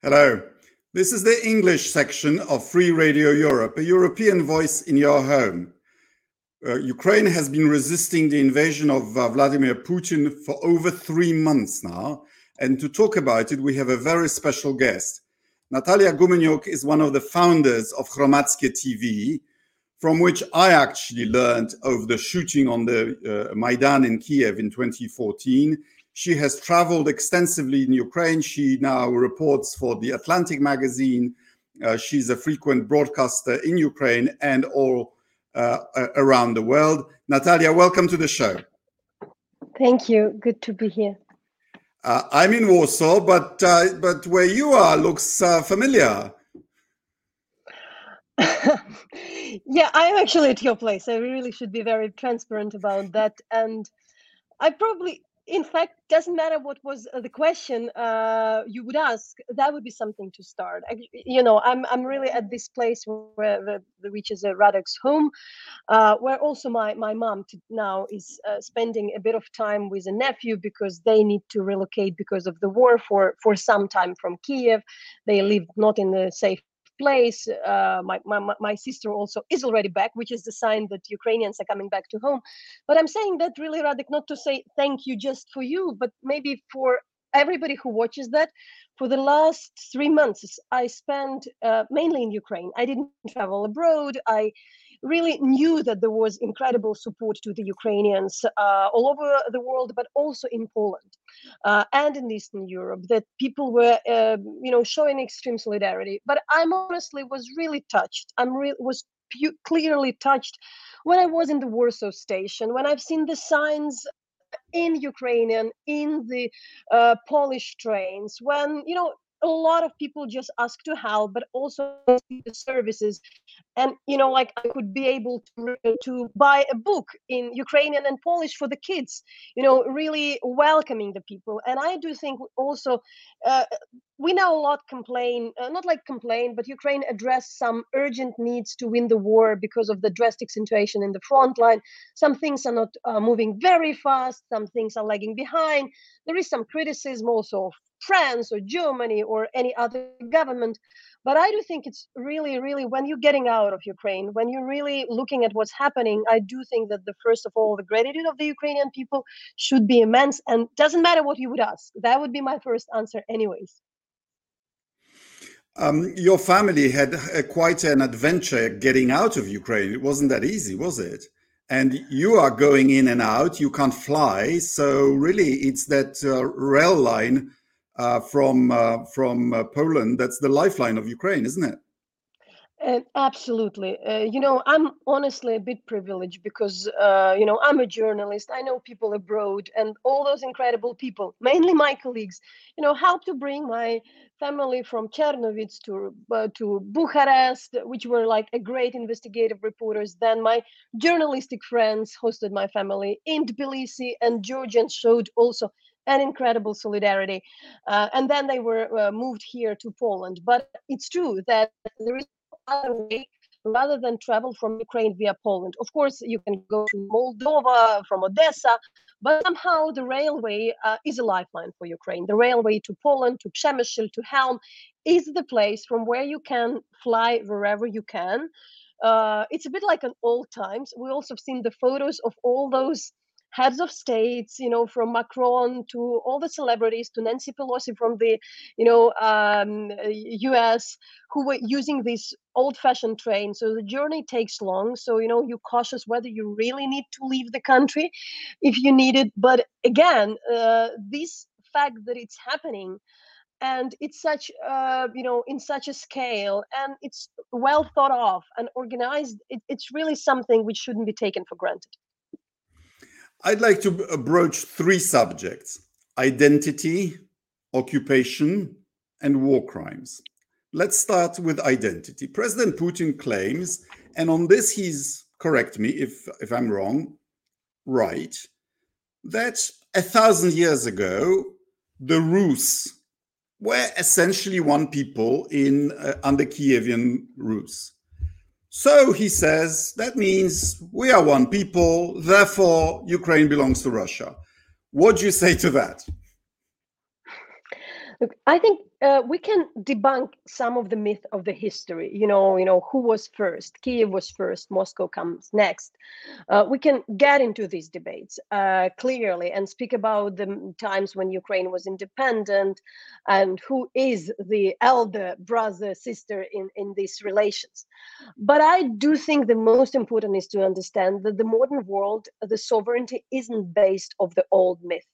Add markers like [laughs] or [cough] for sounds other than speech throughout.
Hello. This is the English section of Free Radio Europe, a European voice in your home. Uh, Ukraine has been resisting the invasion of uh, Vladimir Putin for over three months now. And to talk about it, we have a very special guest. Natalia Gumenyuk is one of the founders of Hromadske TV, from which I actually learned of the shooting on the uh, Maidan in Kiev in 2014 she has traveled extensively in Ukraine. She now reports for the Atlantic magazine. Uh, she's a frequent broadcaster in Ukraine and all uh, around the world. Natalia, welcome to the show. Thank you. Good to be here. Uh, I'm in Warsaw, but uh, but where you are looks uh, familiar. [laughs] yeah, I'm actually at your place. I really should be very transparent about that. And I probably in fact doesn't matter what was uh, the question uh, you would ask that would be something to start. I, you know i'm i'm really at this place where the, the which is a radek's home uh, where also my my mom now is uh, spending a bit of time with a nephew because they need to relocate because of the war for for some time from kiev they live not in a safe place. Uh, my, my, my sister also is already back, which is the sign that Ukrainians are coming back to home. But I'm saying that really, Radek, not to say thank you just for you, but maybe for everybody who watches that. For the last three months, I spent uh, mainly in Ukraine. I didn't travel abroad. I really knew that there was incredible support to the Ukrainians uh, all over the world, but also in Poland uh, and in Eastern Europe, that people were, uh, you know, showing extreme solidarity. But I'm honestly was really touched. I'm re- was pu- clearly touched when I was in the Warsaw station, when I've seen the signs in Ukrainian, in the uh, Polish trains, when you know a lot of people just ask to help but also the services. And you know like i could be able to, to buy a book in ukrainian and polish for the kids you know really welcoming the people. And i do think also uh, we now a lot complain uh, not like complain but ukraine addressed some urgent needs to win the war because of the drastic situation in the front line. Some things are not uh, moving very fast some things are lagging behind. There is some criticism also France or Germany or any other government. But I do think it's really, really when you're getting out of Ukraine, when you're really looking at what's happening, I do think that the first of all, the gratitude of the Ukrainian people should be immense. And doesn't matter what you would ask. That would be my first answer, anyways. Um, your family had a, quite an adventure getting out of Ukraine. It wasn't that easy, was it? and you are going in and out you can't fly so really it's that uh, rail line uh, from uh, from uh, Poland. That's the lifeline of Ukraine, isn't it? Uh, absolutely. Uh, you know, I'm honestly a bit privileged because, uh, you know, I'm a journalist. I know people abroad and all those incredible people, mainly my colleagues, you know, help to bring my family from Chernovitz to to Bucharest, which were like a great investigative reporters. Then my journalistic friends hosted my family in Tbilisi and Georgians showed also an incredible solidarity. Uh, and then they were uh, moved here to Poland. But it's true that there is other way rather than travel from Ukraine via Poland. Of course, you can go to Moldova from Odessa, but somehow the railway uh, is a lifeline for Ukraine. The railway to Poland, to Przemyśl, to Chełm is the place from where you can fly wherever you can. Uh, it's a bit like an old times. We also have seen the photos of all those heads of states, you know, from Macron to all the celebrities to Nancy Pelosi from the, you know, um, U.S. who were using this old-fashioned train. So the journey takes long. So you know, you're cautious whether you really need to leave the country, if you need it. But again, uh, this fact that it's happening and it's such uh, you know in such a scale and it's well thought of and organized it, it's really something which shouldn't be taken for granted I'd like to broach three subjects identity, occupation, and war crimes. Let's start with identity. President Putin claims, and on this he's correct me if, if I'm wrong, right, that a thousand years ago, the Rus were essentially one people in uh, under Kievan Rus. So he says that means we are one people, therefore Ukraine belongs to Russia. What do you say to that? Look, I think uh, we can debunk some of the myth of the history. You know, you know who was first. Kiev was first. Moscow comes next. Uh, we can get into these debates uh, clearly and speak about the times when Ukraine was independent and who is the elder brother sister in in these relations. But I do think the most important is to understand that the modern world, the sovereignty isn't based of the old myth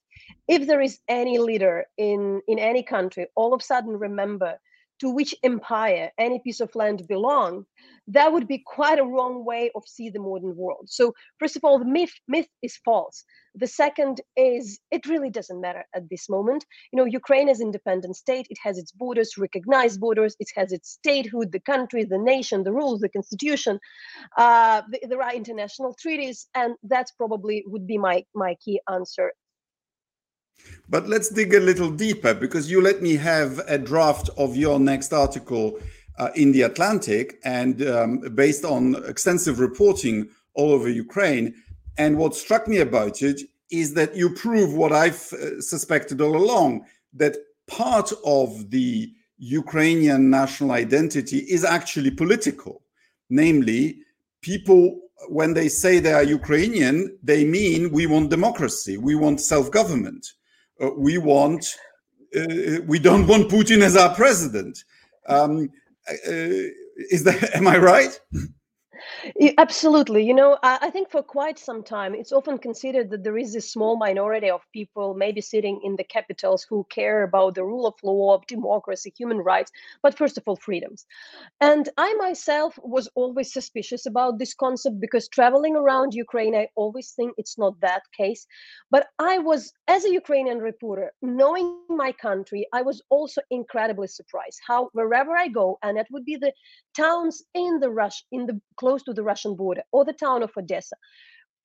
if there is any leader in in any country all of a sudden remember to which empire any piece of land belonged that would be quite a wrong way of see the modern world. So first of all the myth myth is false. The second is it really doesn't matter at this moment. You know ukraine is independent state. It has its borders recognized borders. It has its statehood the country the nation the rules the constitution uh, there are international treaties. And that's probably would be my my key answer but let's dig a little deeper because you let me have a draft of your next article uh, in the Atlantic and um, based on extensive reporting all over Ukraine. And what struck me about it is that you prove what I've uh, suspected all along that part of the Ukrainian national identity is actually political. Namely, people, when they say they are Ukrainian, they mean we want democracy, we want self government we want uh, we don't want Putin as our president. Um, uh, is that [laughs] am I right? Absolutely. You know, I, I, think for quite some time, it's often considered that there is a small minority of people, maybe sitting in the capitals, who care about the rule of law, democracy, human rights, but first of all, freedoms. And I myself was always suspicious about this concept because traveling around Ukraine, I always think it's not that case. But I was, as a Ukrainian reporter, knowing my country, I was also incredibly surprised how wherever I go, and it would be the towns in the rush, in the close to the Russian border or the town of Odessa.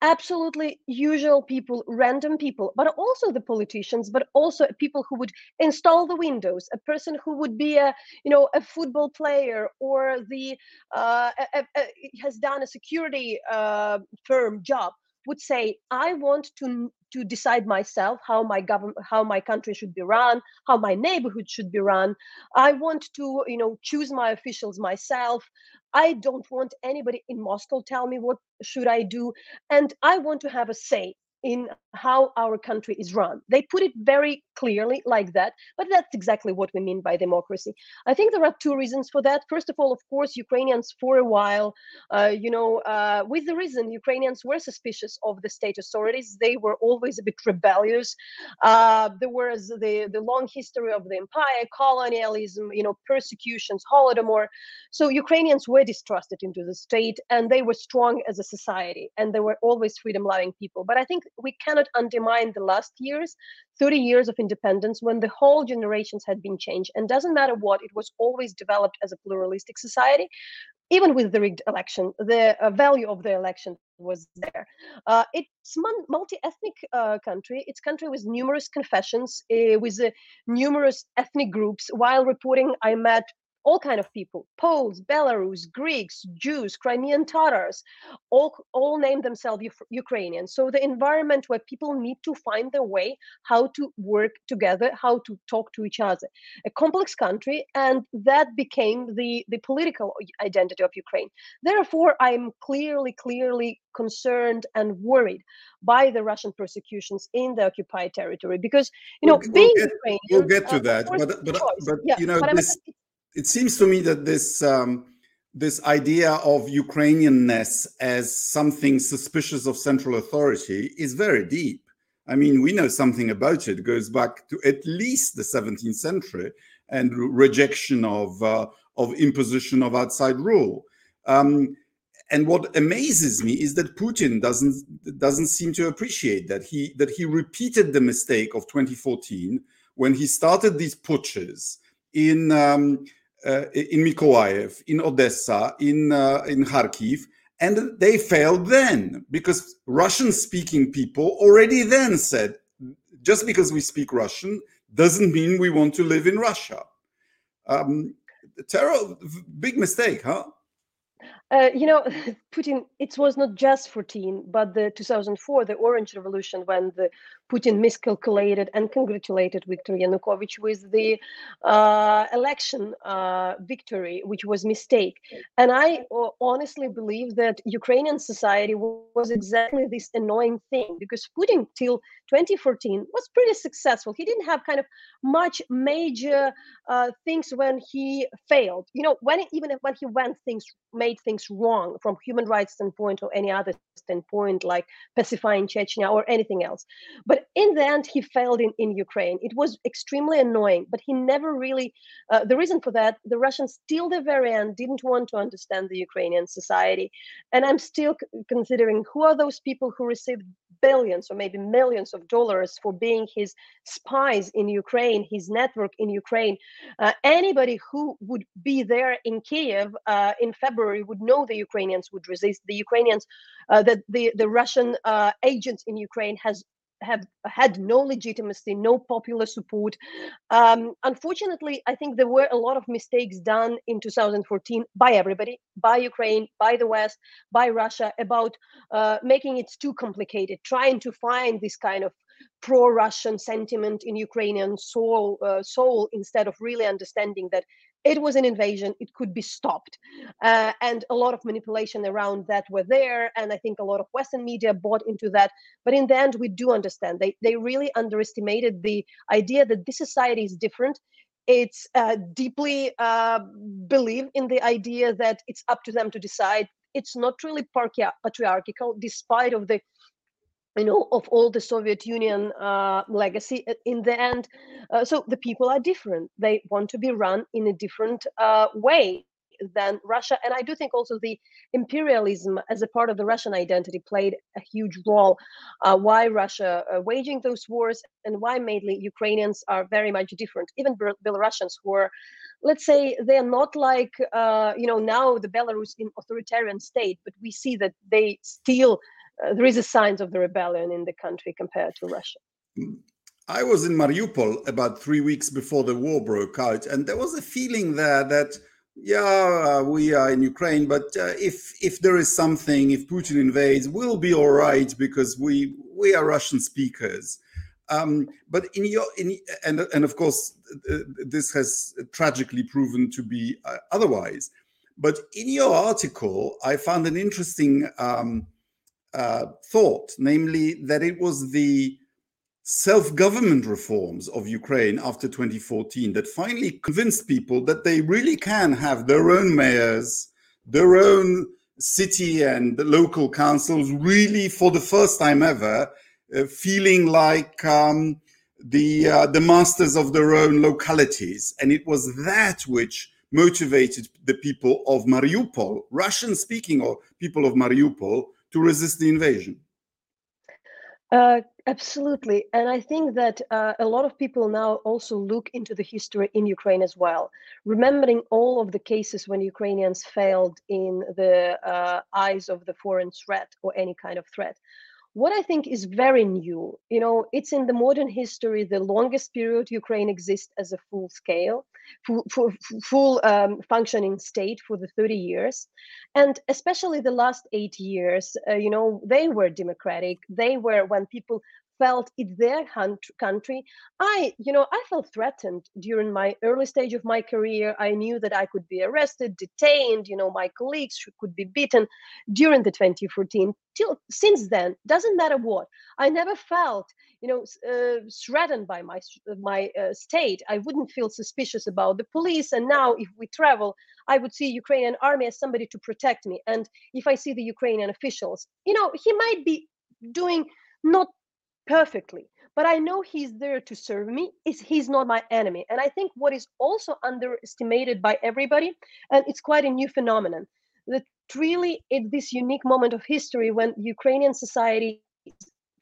Absolutely usual people, random people, but also the politicians, but also people who would install the windows, a person who would be a, you know, a football player or the uh, a, a, has done a security uh, firm job would say, I want to to decide myself how my government how my country should be run how my neighborhood should be run. I want to you know choose my officials myself. I don't want anybody in moscow tell me what should i do. And i want to have a say in how our country is run. They put it very clearly like that, but that's exactly what we mean by democracy. I think there are two reasons for that. First of all, of course, Ukrainians for a while, uh, you know, uh, with the reason Ukrainians were suspicious of the state authorities. They were always a bit rebellious. Uh, there was the, the long history of the empire, colonialism, you know, persecutions, Holodomor. So Ukrainians were distrusted into the state and they were strong as a society and they were always freedom loving people. But I think we cannot undermine the last years 30 years of independence when the whole generations had been changed. And doesn't matter what it was always developed as a pluralistic society. Even with the rigged election the uh, value of the election was there. Uh, it's multi-ethnic uh, country. It's country with numerous confessions uh, with uh, numerous ethnic groups. While reporting i met all kind of people poles belarus greeks jews crimean tatars all all name themselves ukrainian. So the environment where people need to find their way how to work together how to talk to each other. A complex country and that became the the political identity of ukraine. Therefore i'm clearly clearly concerned and worried by the russian persecutions in the occupied territory because you know we'll, being we'll get, ukrainian we'll get to uh, that but but, but yeah, you know this it seems to me that this um, this idea of Ukrainianness as something suspicious of central authority is very deep. I mean, we know something about it. It goes back to at least the 17th century and rejection of uh, of imposition of outside rule. Um, and what amazes me is that Putin doesn't doesn't seem to appreciate that he that he repeated the mistake of 2014 when he started these putsches in um, in Mykolaiv, in Odessa, in uh, in Kharkiv, and they failed then because Russian-speaking people already then said, just because we speak Russian doesn't mean we want to live in Russia. Um, terrible, big mistake, huh? Uh, you know, [laughs] Putin, it was not just 14, but the 2004, the Orange Revolution, when the Putin miscalculated and congratulated Viktor Yanukovych with the uh, election uh, victory, which was mistake. And I honestly believe that Ukrainian society was exactly this annoying thing because Putin till 2014 was pretty successful. He didn't have kind of much major uh, things when he failed. You know, when even when he went things made things wrong from human rights standpoint or any other standpoint, like pacifying Chechnya or anything else. But in the end, he failed in, in Ukraine. It was extremely annoying, but he never really, uh, the reason for that, the Russians till the very end didn't want to understand the Ukrainian society. And I'm still c- considering who are those people who received billions or maybe millions of dollars for being his spies in Ukraine, his network in Ukraine. Uh, anybody who would be there in Kiev uh, in February would know the Ukrainians would resist. The Ukrainians, uh, that the the Russian uh, agents in Ukraine has have had no legitimacy, no popular support. Um, unfortunately, I think there were a lot of mistakes done in 2014 by everybody, by Ukraine, by the West, by Russia, about uh, making it too complicated, trying to find this kind of pro-Russian sentiment in Ukrainian soul, uh, soul instead of really understanding that it was an invasion it could be stopped. Uh, and a lot of manipulation around that were there and i think a lot of western media bought into that. But in the end we do understand. They, they really underestimated the idea that this society is different. It's uh, deeply uh, believe in the idea that it's up to them to decide. It's not really patriarchal despite of the you know of all the soviet union uh, legacy in the end uh, so the people are different. They want to be run in a different uh, way than russia. And i do think also the imperialism as a part of the russian identity played a huge role uh, why russia uh, waging those wars and why mainly ukrainians are very much different. Even belarusians who are let's say they're not like uh, you know now the belarus in authoritarian state but we see that they still uh, there is a signs of the rebellion in the country compared to Russia. I was in Mariupol about three weeks before the war broke out, and there was a feeling there that yeah, we are in Ukraine, but uh, if if there is something, if Putin invades, we'll be all right because we we are Russian speakers. Um, but in your in and and of course uh, this has tragically proven to be uh, otherwise. But in your article, I found an interesting. Um, uh, thought, namely that it was the self government reforms of Ukraine after 2014 that finally convinced people that they really can have their own mayors, their own city and local councils, really for the first time ever, uh, feeling like um, the uh, the masters of their own localities, and it was that which motivated the people of Mariupol, Russian speaking or people of Mariupol, to resist the invasion. Uh, absolutely. And I think that uh, a lot of people now also look into the history in Ukraine as well, remembering all of the cases when Ukrainians failed in the uh, eyes of the foreign threat or any kind of threat what I think is very new, you know, it's in the modern history the longest period Ukraine exists as a full scale, full, full, full um, functioning state for the 30 years. And especially the last eight years, uh, you know, they were democratic. They were when people felt it's their country. I you know i felt threatened during my early stage of my career. I knew that i could be arrested detained you know my colleagues could be beaten during the 2014 till since then doesn't matter what. I never felt you know uh, threatened by my my uh, state. I wouldn't feel suspicious about the police. And now if we travel i would see ukrainian army as somebody to protect me. And if i see the ukrainian officials you know he might be doing not perfectly but i know he's there to serve me is he's not my enemy and i think what is also underestimated by everybody and it's quite a new phenomenon that really it's this unique moment of history when ukrainian society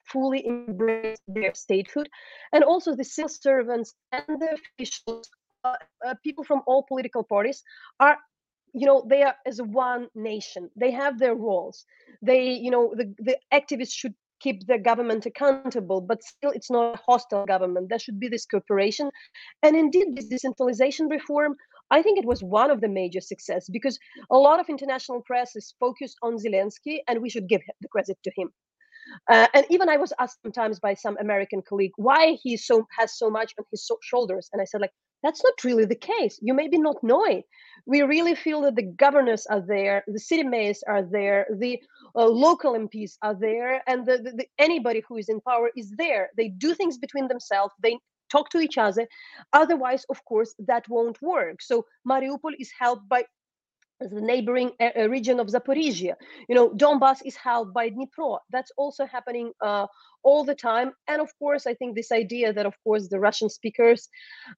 fully embrace their statehood and also the civil servants and the officials uh, uh, people from all political parties are you know they are as one nation they have their roles. They you know the, the activists should keep the government accountable, but still it's not a hostile government. There should be this cooperation. And indeed, this decentralization reform I think it was one of the major success because a lot of international press is focused on Zelensky, and we should give the credit to him. Uh, and even I was asked sometimes by some American colleague why he so has so much on his so- shoulders, and I said like that's not really the case. You maybe not know it. We really feel that the governors are there, the city mayors are there, the uh, local MPs are there, and the, the, the, anybody who is in power is there. They do things between themselves. They talk to each other. Otherwise, of course, that won't work. So Mariupol is helped by the neighboring uh, region of Zaporizhia. You know, Donbass is held by Dnipro. That's also happening uh, all the time. And of course, I think this idea that, of course, the Russian speakers,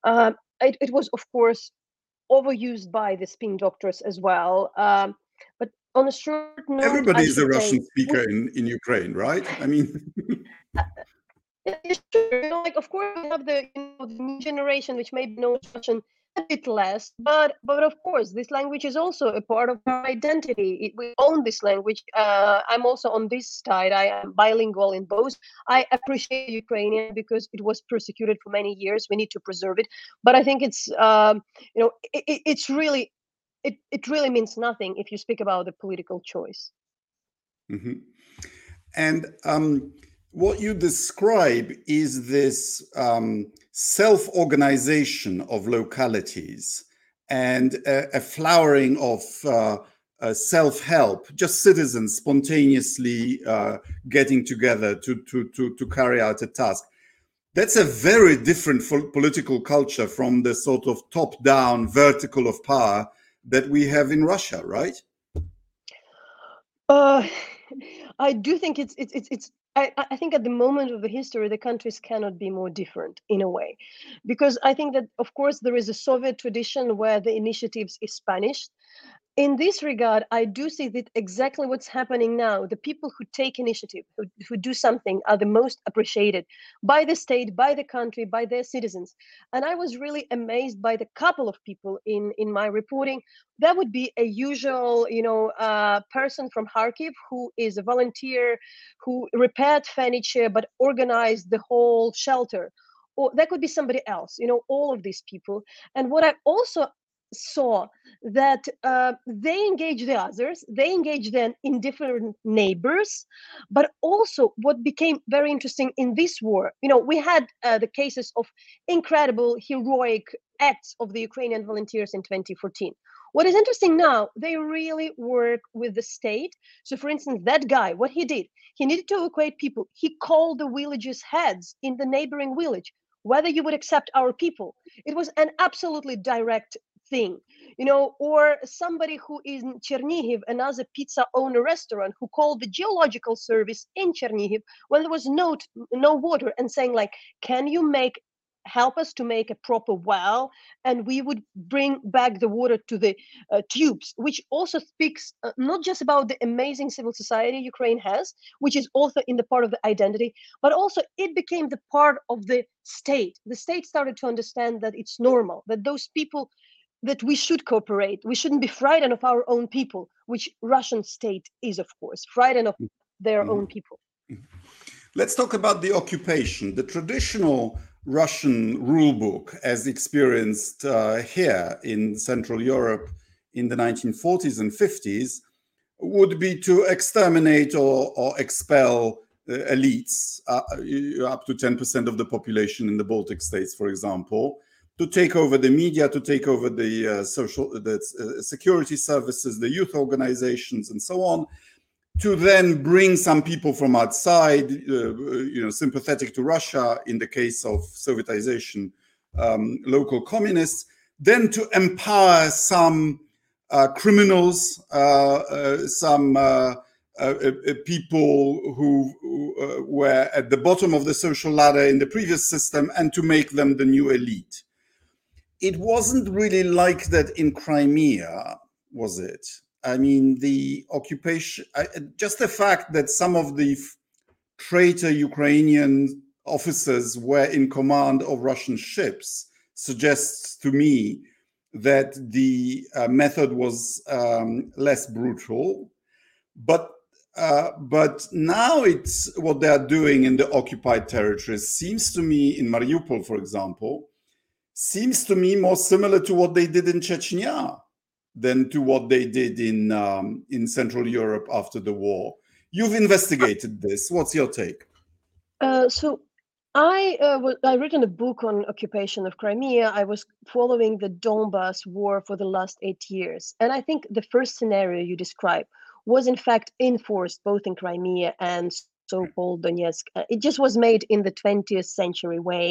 uh, it, it, was, of course, overused by the spin doctors as well. Um, but on a short note, everybody is a Russian speaker in, in Ukraine, right? I mean, [laughs] it's true. You know, like, of course, we have the, you know, the new generation, which may know Russian a bit less but but of course this language is also a part of our identity. It, we own this language uh, i'm also on this side. I am bilingual in both. I appreciate ukrainian because it was persecuted for many years. We need to preserve it. But i think it's um, you know it, it's really it, it really means nothing if you speak about the political choice. Mm-hmm. and um, what you describe is this um, self organization of localities and a, a flowering of uh, uh, self help, just citizens spontaneously uh, getting together to, to, to, to carry out a task. That's a very different political culture from the sort of top down vertical of power that we have in Russia, right? Uh, I do think it's it's it's it's I, I think at the moment of the history, the countries cannot be more different in a way, because I think that of course there is a Soviet tradition where the initiatives is Spanish, in this regard, I do see that exactly what's happening now. The people who take initiative, who, who do something, are the most appreciated by the state, by the country, by their citizens. And I was really amazed by the couple of people in in my reporting. That would be a usual, you know, uh, person from Kharkiv who is a volunteer, who repaired furniture but organized the whole shelter or that could be somebody else you know all of these people and what i also saw that uh, they engage the others, they engage then in different neighbors, but also what became very interesting in this war, you know, we had uh, the cases of incredible heroic acts of the Ukrainian volunteers in 2014. What is interesting now, they really work with the state. So, for instance, that guy, what he did, he needed to evacuate people. He called the villages' heads in the neighboring village whether you would accept our people. It was an absolutely direct thing you know or somebody who is in chernihiv another pizza owner restaurant who called the geological service in chernihiv when there was no no water and saying like can you make help us to make a proper well and we would bring back the water to the uh, tubes? Which also speaks uh, not just about the amazing civil society ukraine has which is also in the part of the identity but also it became the part of the state. The state started to understand that it's normal that those people that we should cooperate. We shouldn't be frightened of our own people, which Russian state is, of course, frightened of their mm-hmm. own people. Mm-hmm. Let's talk about the occupation. The traditional Russian rule book, as experienced uh, here in Central Europe in the 1940s and 50s, would be to exterminate or, or expel uh, elites, uh, up to 10% of the population in the Baltic states, for example, to take over the media, to take over the uh, social, the uh, security services, the youth organizations, and so on, to then bring some people from outside, uh, you know, sympathetic to Russia in the case of Sovietization, um, local communists, then to empower some uh, criminals, uh, uh, some people who, who were at the bottom of the social ladder in the previous system, and to make them the new elite it wasn't really like that in Crimea, was it? I mean, the occupation, just the fact that some of the traitor Ukrainian officers were in command of Russian ships suggests to me that the uh, method was um, less brutal. But uh, but now it's what they are doing in the occupied territories seems to me in Mariupol, for example, seems to me more similar to what they did in Chechnya than to what they did in um, in Central Europe after the war. You've investigated this. What's your take? Uh, so I uh, was, I written a book on occupation of Crimea. I was following the Donbas war for the last eight years, and I think the first scenario you describe was in fact enforced both in Crimea and so-called Donetsk. Uh, it just was made in the 20th century way,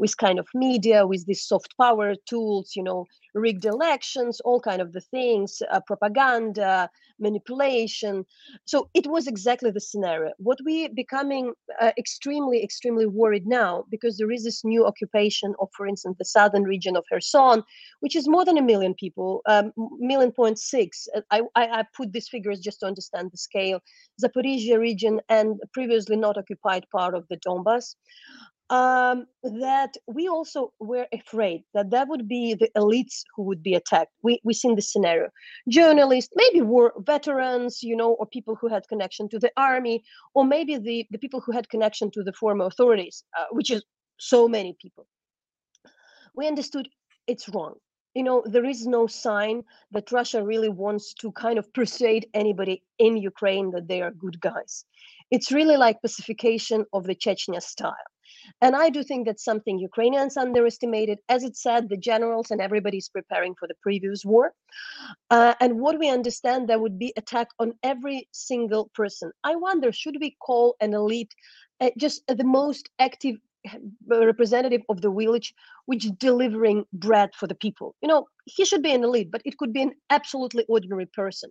with kind of media, with these soft power tools, you know, rigged elections, all kind of the things, uh, propaganda, manipulation. So it was exactly the scenario. What we becoming uh, extremely, extremely worried now because there is this new occupation of, for instance, the southern region of Kherson, which is more than a million people, um, million point six. Uh, I, I, I put these figures just to understand the scale. Zaporizhia region and previously not occupied part of the Donbas um, that we also were afraid that that would be the elites who would be attacked. We we seen this scenario. Journalists, maybe war veterans, you know, or people who had connection to the army, or maybe the the people who had connection to the former authorities, uh, which is so many people. We understood it's wrong. You know, there is no sign that Russia really wants to kind of persuade anybody in Ukraine that they are good guys. It's really like pacification of the Chechnya style and I do think that's something Ukrainians underestimated. As it said, the generals and everybody's preparing for the previous war. Uh, and what we understand, there would be attack on every single person. I wonder, should we call an elite uh, just uh, the most active representative of the village which delivering bread for the people you know he should be an elite but it could be an absolutely ordinary person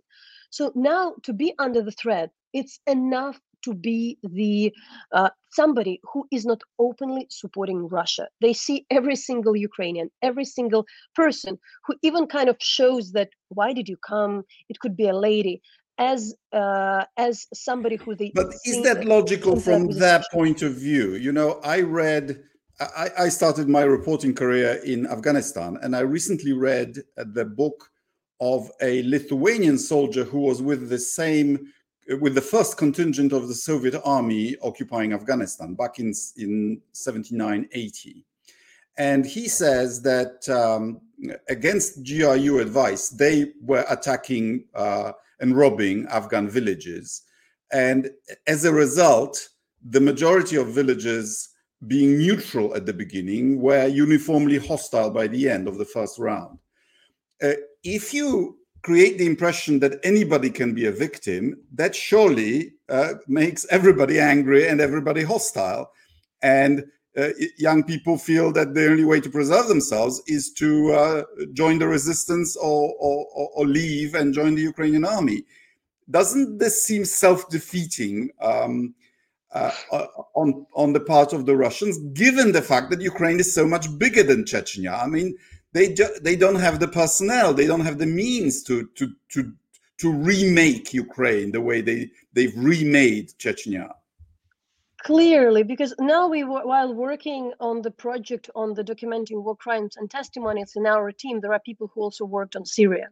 so now to be under the threat it's enough to be the uh, somebody who is not openly supporting Russia. They see every single Ukrainian, every single person who even kind of shows that why did you come? It could be a lady as uh, as somebody who they. But is that logical from that point of view? You know, I read. I, I started my reporting career in Afghanistan, and I recently read the book of a Lithuanian soldier who was with the same with the first contingent of the Soviet army occupying Afghanistan back in, in 79 80. And he says that um, against GRU advice, they were attacking uh, and robbing Afghan villages. And as a result, the majority of villages being neutral at the beginning were uniformly hostile by the end of the first round. Uh, if you create the impression that anybody can be a victim, that surely uh, makes everybody angry and everybody hostile. And uh, young people feel that the only way to preserve themselves is to uh, join the resistance or, or, or, leave and join the Ukrainian army. Doesn't this seem self-defeating um, uh, on on the part of the Russians, given the fact that Ukraine is so much bigger than Chechnya? I mean, they ju- they don't have the personnel, they don't have the means to to to to remake Ukraine the way they they've remade Chechnya. Clearly, because now we were, while working on the project on the documenting war crimes and testimonies in our team, there are people who also worked on Syria.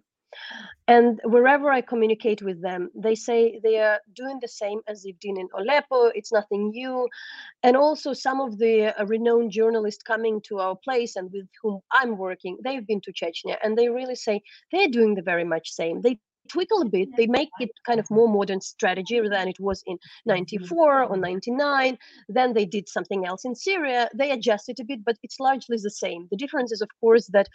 And wherever I communicate with them, they say they are doing the same as they've done in Aleppo. It's nothing new. And also, some of the uh, renowned journalists coming to our place and with whom I'm working, they've been to Chechnya and they really say they're doing the very much same. They twiddle a bit. They make it kind of more modern strategy than it was in 94 or 99. Then they did something else in Syria. They adjusted a bit, but it's largely the same. The difference is, of course, that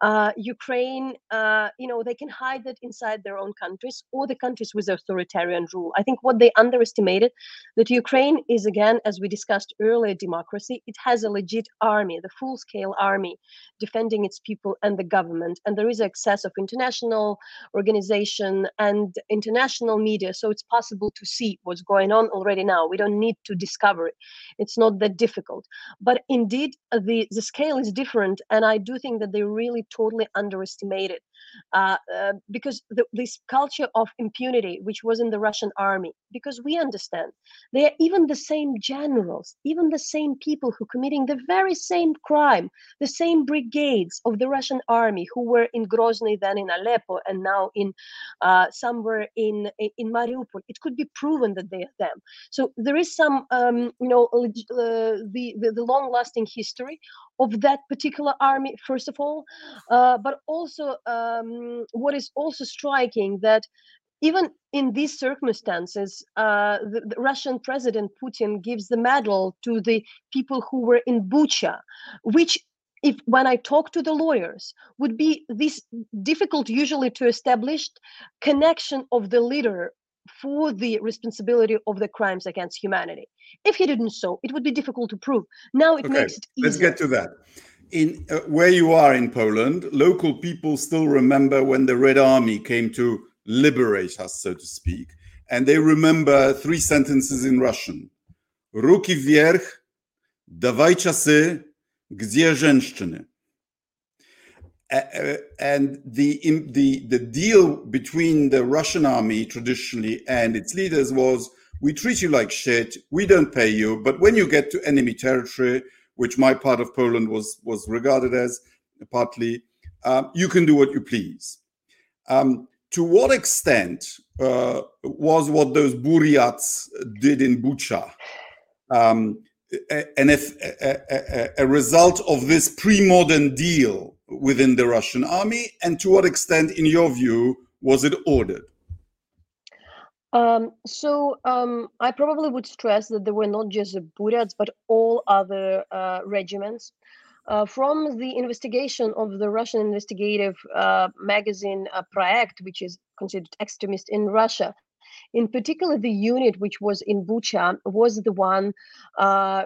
uh, Ukraine, uh, you know, they can hide it inside their own countries or the countries with authoritarian rule. I think what they underestimated that Ukraine is again, as we discussed earlier, democracy. It has a legit army, the full-scale army, defending its people and the government, and there is access of international organizations and international media so it's possible to see what's going on already now. We don't need to discover it. It's not that difficult. But indeed the the scale is different and i do think that they really totally underestimated uh, uh, because the, this culture of impunity which was in the russian army because we understand they are even the same generals even the same people who committing the very same crime the same brigades of the russian army who were in grozny then in aleppo and now in uh, somewhere in in Mariupol. It could be proven that they are them. So there is some, um, you know, uh, the, the, the long-lasting history of that particular army, first of all, uh, but also um, what is also striking that even in these circumstances, uh, the, the, Russian President Putin gives the medal to the people who were in Bucha, which, if when I talk to the lawyers, would be this difficult usually to establish connection of the leader for the responsibility of the crimes against humanity. If he didn't so, it would be difficult to prove. Now it okay, makes it easier. Let's get to that. In uh, where you are in Poland, local people still remember when the Red Army came to liberate us, so to speak. And they remember three sentences in Russian. Ruki wierch, dawaj czasy, gdzie żeńszczyny? And the, the the deal between the Russian army traditionally and its leaders was we treat you like shit. We don't pay you. But when you get to enemy territory which my part of Poland was was regarded as partly um, you can do what you please. Um, to what extent uh, was what those Buryats did in Bucha um, and if a, a, a, result of this pre-modern deal within the Russian army, and to what extent, in your view, was it ordered? Um, so um, I probably would stress that there were not just the Buryats, but all other uh, regiments uh, from the investigation of the Russian investigative uh, magazine uh, which is considered extremist in Russia, in particular, the unit which was in Bucha was the one uh,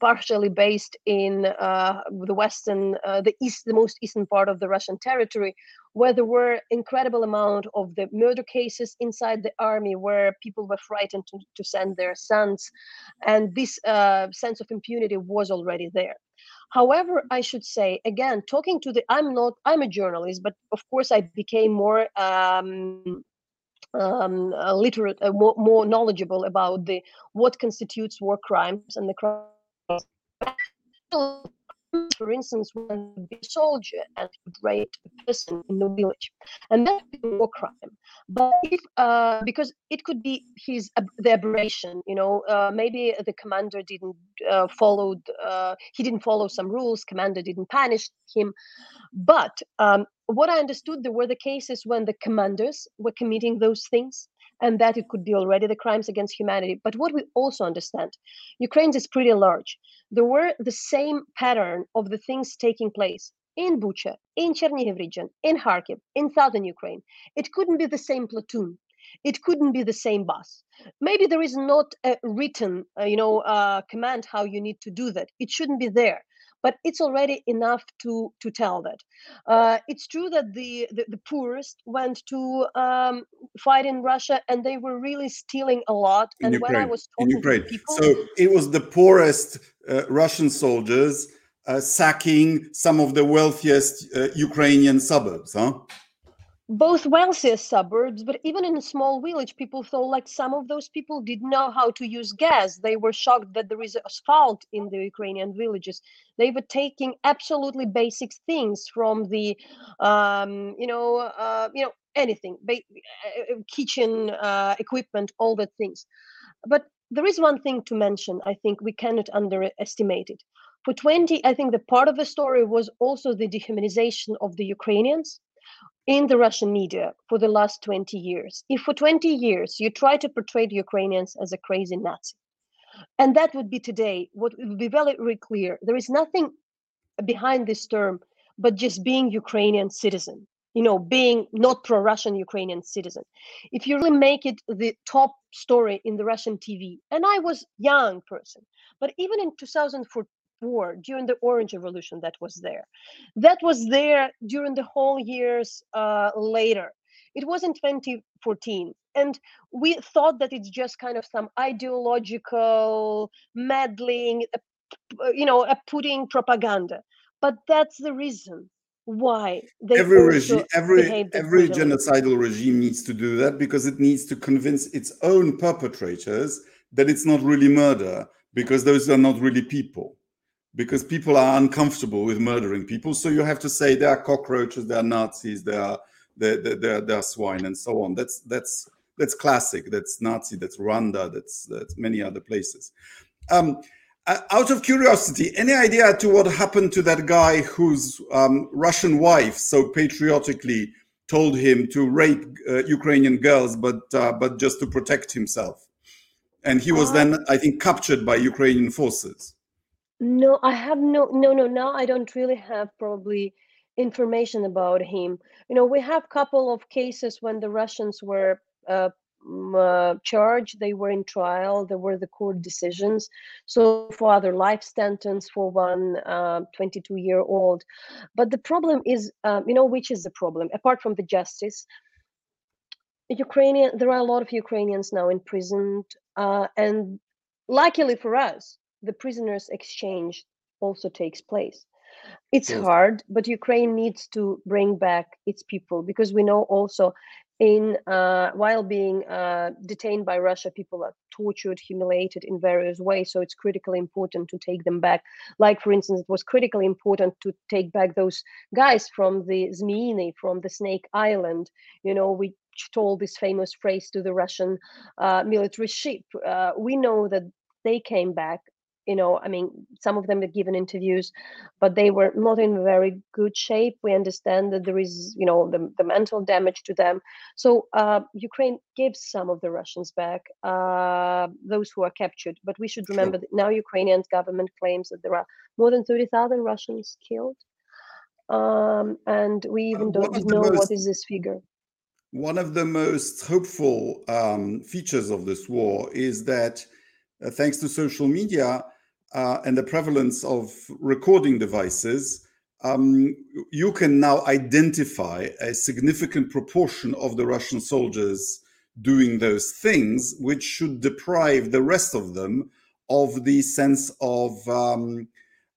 partially based in uh, the western, uh, the east, the most eastern part of the Russian territory, where there were incredible amount of the murder cases inside the army, where people were frightened to, to send their sons, and this uh, sense of impunity was already there. However, I should say again, talking to the, I'm not, I'm a journalist, but of course I became more um, um, literate, uh, more, more, knowledgeable about the what constitutes war crimes and the crimes for instance, when a soldier and raped a person in the village, and that would be a war crime. But if, uh, because it could be his the aberration, you know, uh, maybe the commander didn't uh, follow, uh, he didn't follow some rules, commander didn't punish him. But um, what I understood, there were the cases when the commanders were committing those things and that it could be already the crimes against humanity. But what we also understand, Ukraine is pretty large. There were the same pattern of the things taking place in Bucha, in Chernihiv region, in Kharkiv, in southern Ukraine. It couldn't be the same platoon. It couldn't be the same bus. Maybe there is not a written, uh, you know, uh, command how you need to do that. It shouldn't be there but it's already enough to to tell that. Uh, it's true that the, the, the poorest went to um, fight in Russia, and they were really stealing a lot. In and Ukraine. when I was talking in Ukraine, to people, so it was the poorest uh, Russian soldiers uh, sacking some of the wealthiest uh, Ukrainian suburbs, huh? Both wealthiest suburbs, but even in a small village, people thought like some of those people didn't know how to use gas. They were shocked that there is asphalt in the Ukrainian villages. They were taking absolutely basic things from the, um, you know, uh, you know, anything, ba- uh, uh, kitchen uh, equipment, all the things. But there is one thing to mention. I think we cannot underestimate it. For 20, I think the part of the story was also the dehumanization of the Ukrainians in the Russian media for the last 20 years. If for 20 years you try to portray the Ukrainians as a crazy Nazi, and that would be today, what would be very, very clear, there is nothing behind this term but just being Ukrainian citizen, you know, being not pro-Russian Ukrainian citizen. If you really make it the top story in the Russian TV, and I was young person, but even in 2014, war during the orange revolution that was there. That was there during the whole years uh, later. It was in 2014 and we thought that it's just kind of some ideological meddling uh, you know a putting propaganda. But that's the reason why every regime every every genocidal regime needs to do that because it needs to convince its own perpetrators that it's not really murder because those are not really people because people are uncomfortable with murdering people. So you have to say there are cockroaches, there are Nazis, there are their, their, their swine and so on. That's that's that's classic. That's Nazi. That's Rwanda. That's that's many other places. Um, uh, out of curiosity, any idea to what happened to that guy whose um, Russian wife so patriotically told him to rape uh, Ukrainian girls, but uh, but just to protect himself, and he was uh, then, I think, captured by Ukrainian forces. No, I have no, no, no. Now I don't really have probably information about him. You know, we have couple of cases when the Russians were uh, uh, charged, they were in trial, there were the court decisions. So for other life sentence for one uh, 22 year old. But the problem is, um, you know, which is the problem? Apart from the justice, Ukrainian, there are a lot of Ukrainians now imprisoned, uh, and luckily for us, the prisoners exchange also takes place. It's yes. hard, but Ukraine needs to bring back its people because we know also in uh, while being uh, detained by Russia, people are tortured, humiliated in various ways. So it's critically important to take them back. Like, for instance, it was critically important to take back those guys from the Zmeiny, from the Snake Island. You know, we told this famous phrase to the Russian uh, military ship. Uh, we know that they came back you know i mean some of them have given interviews but they were not in very good shape. We understand that there is you know the, the mental damage to them. So uh, ukraine gives some of the russians back uh, those who are captured but we should remember that now ukrainian government claims that there are more than 30000 russians killed. Um, and we even uh, don't know most, what is this figure. one of the most hopeful um, features of this war is that uh, thanks to social media, uh, and the prevalence of recording devices, um, you can now identify a significant proportion of the Russian soldiers doing those things, which should deprive the rest of them of the sense of um,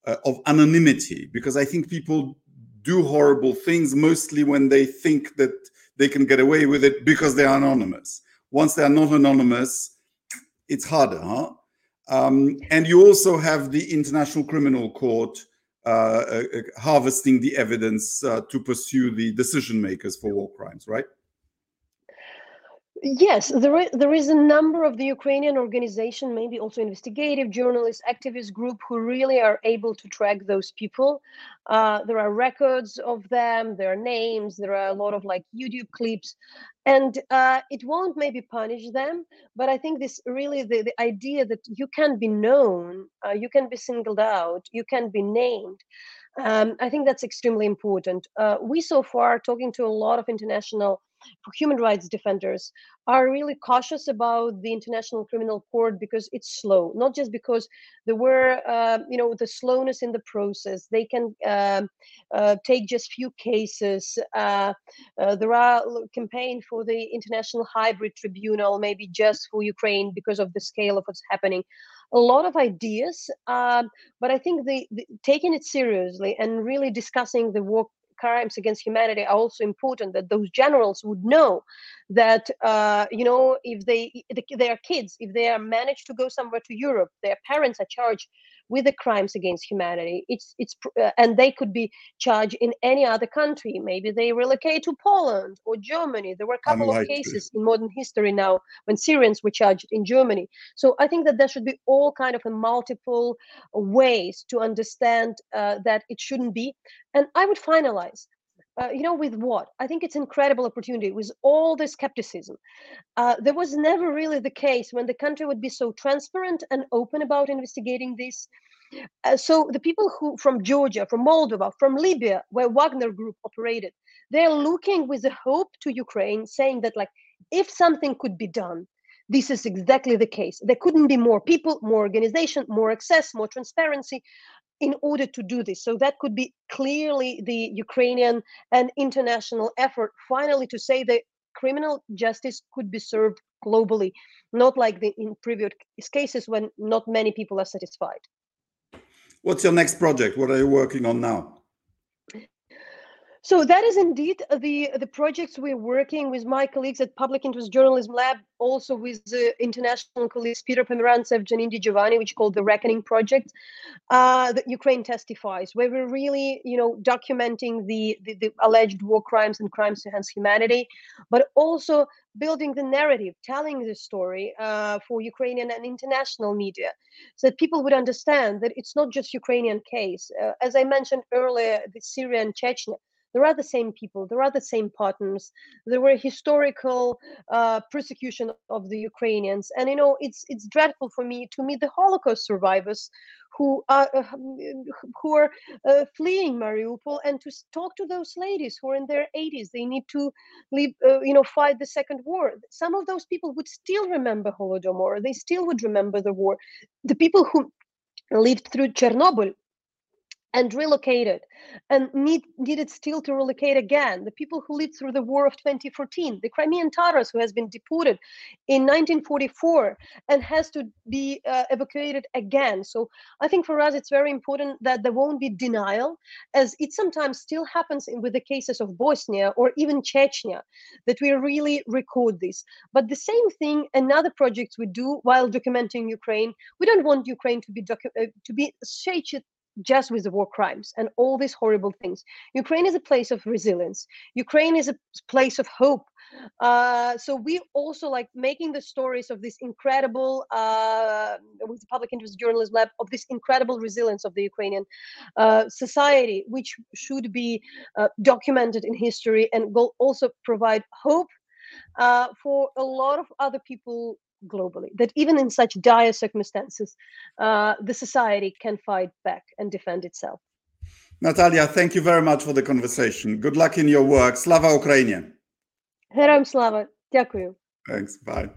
uh, of anonymity. Because I think people do horrible things mostly when they think that they can get away with it because they are anonymous. Once they are not anonymous, it's harder, huh? Um, and you also have the International Criminal Court uh, uh, harvesting the evidence uh, to pursue the decision makers for war crimes, right? Yes, there is, there is a number of the Ukrainian organization, maybe also investigative journalists, activist group who really are able to track those people. Uh, there are records of them, there are names, there are a lot of like YouTube clips, and uh, it won't maybe punish them. But I think this really the, the idea that you can be known, uh, you can be singled out, you can be named. Um, I think that's extremely important. Uh, we so far talking to a lot of international human rights defenders are really cautious about the International Criminal Court because it's slow, not just because there were, uh, you know, the slowness in the process. They can uh, uh, take just few cases. Uh, uh, there are campaign for the International Hybrid Tribunal, maybe just for Ukraine because of the scale of what's happening. A lot of ideas, um, but I think the, the, taking it seriously and really discussing the war crimes against humanity are also important that those generals would know that uh, you know if they their kids if they are managed to go somewhere to europe their parents are charged with the crimes against humanity it's it's uh, and they could be charged in any other country. Maybe they relocate to poland or germany. There were a couple Unlikely. of cases in modern history now when syrians were charged in germany. So i think that there should be all kind of a multiple ways to understand uh, that it shouldn't be. And i would finalize uh, you know, with what? I think it's incredible opportunity with all the skepticism. Uh, there was never really the case when the country would be so transparent and open about investigating this. Uh, so the people who from Georgia, from Moldova, from Libya, where Wagner Group operated, they're looking with a hope to Ukraine, saying that like if something could be done, this is exactly the case. There couldn't be more people, more organization, more access, more transparency in order to do this. So that could be clearly the Ukrainian and international effort finally to say that criminal justice could be served globally, not like the in previous cases when not many people are satisfied. What's your next project? What are you working on now? So that is indeed the the projects we're working with my colleagues at Public Interest Journalism Lab, also with the international colleagues Peter Pomerantsev, Janine Di Giovanni, which called the Reckoning Project, uh, that Ukraine testifies, where we're really, you know, documenting the, the, the alleged war crimes and crimes against humanity, but also building the narrative, telling the story uh, for Ukrainian and international media, so that people would understand that it's not just Ukrainian case. Uh, as I mentioned earlier, the Syrian Chechnya there are the same people there are the same partners there were historical uh, persecution of the ukrainians. And you know it's it's dreadful for me to meet the holocaust survivors who are uh, who are uh, fleeing mariupol and to talk to those ladies who are in their 80s they need to leave uh, you know fight the second war. Some of those people would still remember holodomor. They still would remember the war. The people who lived through chernobyl and relocated and need, needed still to relocate again. The people who lived through the war of 2014, the Crimean Tatars who has been deported in 1944 and has to be uh, evacuated again. So I think for us it's very important that there won't be denial, as it sometimes still happens in, with the cases of Bosnia or even Chechnya, that we really record this. But the same thing, another project we do while documenting Ukraine, we don't want Ukraine to be docu- uh, to be shaped just with the war crimes and all these horrible things. Ukraine is a place of resilience. Ukraine is a place of hope. Uh, so we also like making the stories of this incredible, uh, with the Public Interest Journalism Lab, of this incredible resilience of the Ukrainian uh, society, which should be uh, documented in history and will also provide hope uh, for a lot of other people globally that even in such dire circumstances uh, the society can fight back and defend itself natalia thank you very much for the conversation good luck in your work slava ukraine Героям слава. Дякую. Thanks. Bye.